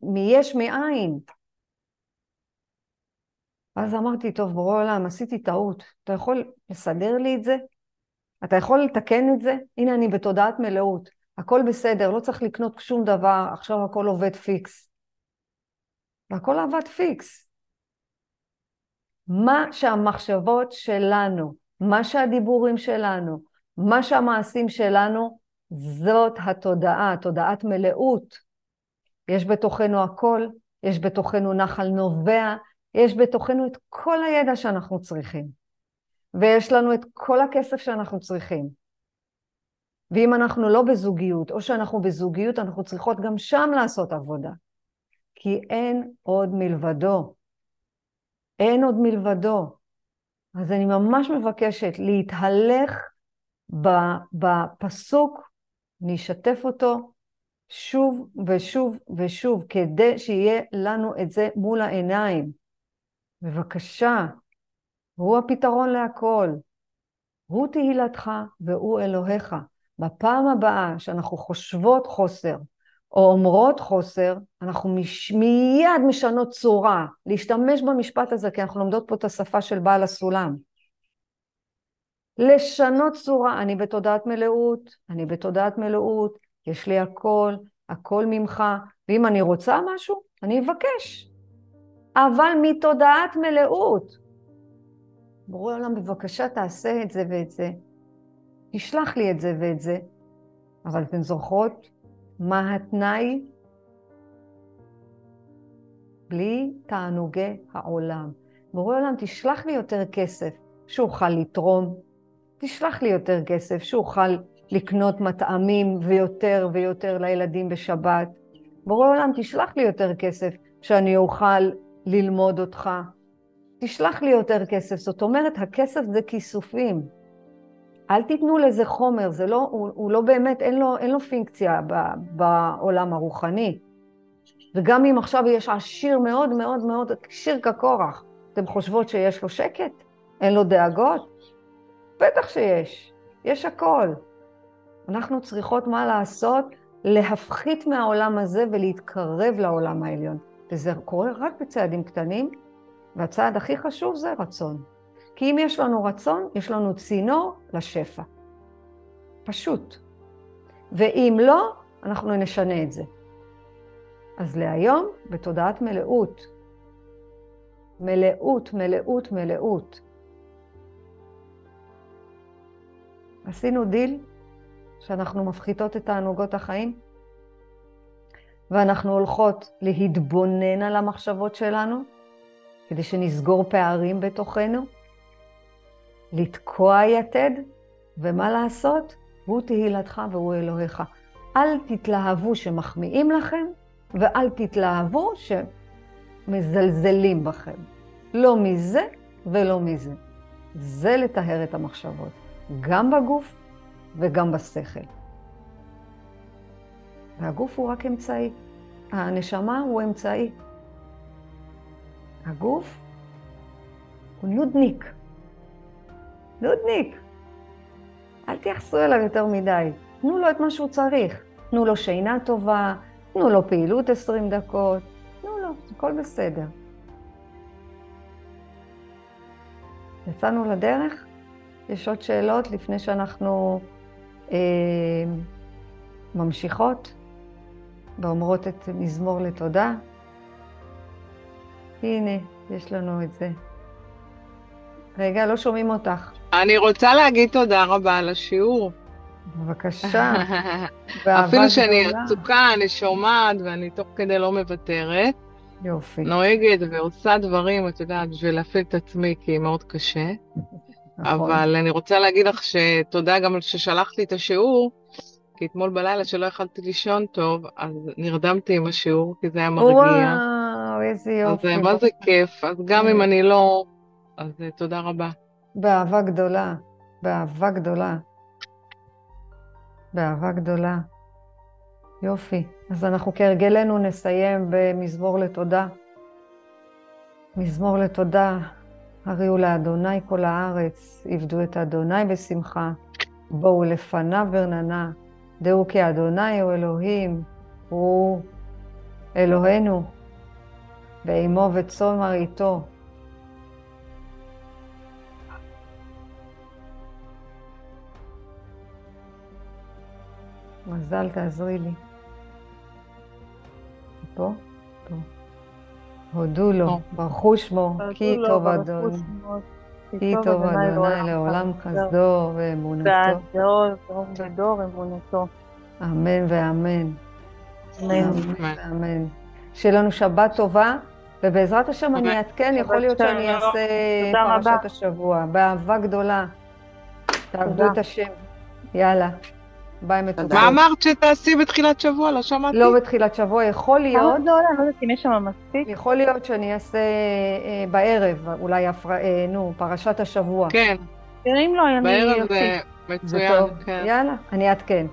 Speaker 1: מיש מאין. אז אמרתי, טוב, בורא עולם, עשיתי טעות, אתה יכול לסדר לי את זה? אתה יכול לתקן את זה? הנה, אני בתודעת מלאות, הכל בסדר, לא צריך לקנות שום דבר, עכשיו הכל עובד פיקס. והכל עבד פיקס. מה שהמחשבות שלנו, מה שהדיבורים שלנו, מה שהמעשים שלנו, זאת התודעה, תודעת מלאות. יש בתוכנו הכל, יש בתוכנו נחל נובע, יש בתוכנו את כל הידע שאנחנו צריכים, ויש לנו את כל הכסף שאנחנו צריכים. ואם אנחנו לא בזוגיות, או שאנחנו בזוגיות, אנחנו צריכות גם שם לעשות עבודה. כי אין עוד מלבדו. אין עוד מלבדו. אז אני ממש מבקשת להתהלך בפסוק, אני אשתף אותו שוב ושוב ושוב, כדי שיהיה לנו את זה מול העיניים. בבקשה, הוא הפתרון להכל. הוא תהילתך והוא אלוהיך. בפעם הבאה שאנחנו חושבות חוסר או אומרות חוסר, אנחנו מש... מיד משנות צורה, להשתמש במשפט הזה, כי אנחנו לומדות פה את השפה של בעל הסולם. לשנות צורה, אני בתודעת מלאות, אני בתודעת מלאות, יש לי הכל, הכל ממך, ואם אני רוצה משהו, אני אבקש. אבל מתודעת מלאות. בורא עולם, בבקשה תעשה את זה ואת זה. תשלח לי את זה ואת זה. אבל אתן זוכרות מה התנאי? בלי תענוגי העולם. בורא עולם, תשלח לי יותר כסף שאוכל לתרום, תשלח לי יותר כסף שאוכל לקנות מטעמים ויותר ויותר לילדים בשבת. בורא עולם, תשלח לי יותר כסף שאני אוכל ללמוד אותך. תשלח לי יותר כסף. זאת אומרת, הכסף זה כיסופים. אל תיתנו לזה חומר, זה לא, הוא, הוא לא באמת, אין לו, אין לו פינקציה ב, בעולם הרוחני. וגם אם עכשיו יש עשיר מאוד מאוד מאוד, עשיר כקורח, אתם חושבות שיש לו שקט? אין לו דאגות? בטח שיש, יש הכל. אנחנו צריכות מה לעשות? להפחית מהעולם הזה ולהתקרב לעולם העליון. וזה קורה רק בצעדים קטנים, והצעד הכי חשוב זה רצון. כי אם יש לנו רצון, יש לנו צינור לשפע. פשוט. ואם לא, אנחנו נשנה את זה. אז להיום, בתודעת מלאות. מלאות, מלאות, מלאות. עשינו דיל שאנחנו מפחיתות את תענוגות החיים, ואנחנו הולכות להתבונן על המחשבות שלנו, כדי שנסגור פערים בתוכנו, לתקוע יתד, ומה לעשות? הוא תהילתך והוא אלוהיך. אל תתלהבו שמחמיאים לכם, ואל תתלהבו שמזלזלים בכם. לא מזה ולא מזה. זה לטהר את המחשבות, גם בגוף וגם בשכל. והגוף הוא רק אמצעי. הנשמה הוא אמצעי. הגוף הוא נודניק. נודניק. אל תייחסו אליו יותר מדי. תנו לו את מה שהוא צריך. תנו לו שינה טובה, תנו לו פעילות 20 דקות, תנו לו, הכל בסדר. יצאנו לדרך? יש עוד שאלות לפני שאנחנו אה, ממשיכות? ואומרות את מזמור לתודה. הנה, יש לנו את זה. רגע, לא שומעים אותך.
Speaker 3: אני רוצה להגיד תודה רבה על השיעור.
Speaker 1: בבקשה, (laughs)
Speaker 3: אפילו שאני. עסוקה, אני שומעת ואני תוך כדי לא מוותרת.
Speaker 1: יופי,
Speaker 3: נוהגת ועושה דברים, את יודעת, בשביל להפעיל את עצמי, כי מאוד קשה.
Speaker 1: נכון.
Speaker 3: אבל אני רוצה להגיד לך שתודה גם ששלחת לי את השיעור, כי אתמול בלילה שלא יכלתי לישון טוב, אז נרדמתי עם השיעור, כי זה היה מרגיע.
Speaker 1: וואו, איזה
Speaker 3: אז
Speaker 1: יופי.
Speaker 3: אה, מה זה כיף, אז גם אם אני לא... אז אה, תודה רבה.
Speaker 1: באהבה גדולה, באהבה גדולה. באהבה גדולה. יופי. אז אנחנו כהרגלנו נסיים במזמור לתודה. מזמור לתודה, הריעו לאדוני כל הארץ, עבדו את אדוני בשמחה, בואו לפניו ברננה, דעו כי אדוני הוא אלוהים, הוא אלוהינו, באימו וצאן מרעיתו. מזל, תעזרי לי. פה? פה. הודו לו. ברכו שמו, כי טוב אדוני, כי טוב אדוני לעולם חסדו ואמונתו.
Speaker 4: ועד דור דור ודור אמונתו.
Speaker 1: אמן ואמן.
Speaker 4: אמן.
Speaker 3: אמן.
Speaker 1: ואמן. שיהיה לנו שבת טובה, ובעזרת השם אני. אעדכן, יכול להיות שאני. אעשה. פרשת השבוע. באהבה גדולה. תעבדו
Speaker 4: תודה.
Speaker 1: את השם. יאללה. ביי מתוקות.
Speaker 3: מה אמרת שתעשי בתחילת שבוע? לא שמעתי.
Speaker 1: לא בתחילת שבוע, יכול להיות?
Speaker 4: אני לא יודעת אם יש שם מספיק.
Speaker 1: יכול להיות שאני אעשה אה, בערב, אולי. אה, נו, פרשת השבוע.
Speaker 3: כן,
Speaker 4: אם לא, אני
Speaker 3: בערב
Speaker 4: אוסיף.
Speaker 1: זה
Speaker 3: מצוין.
Speaker 1: טוב.
Speaker 3: כן.
Speaker 1: יאללה, אני אעדכן.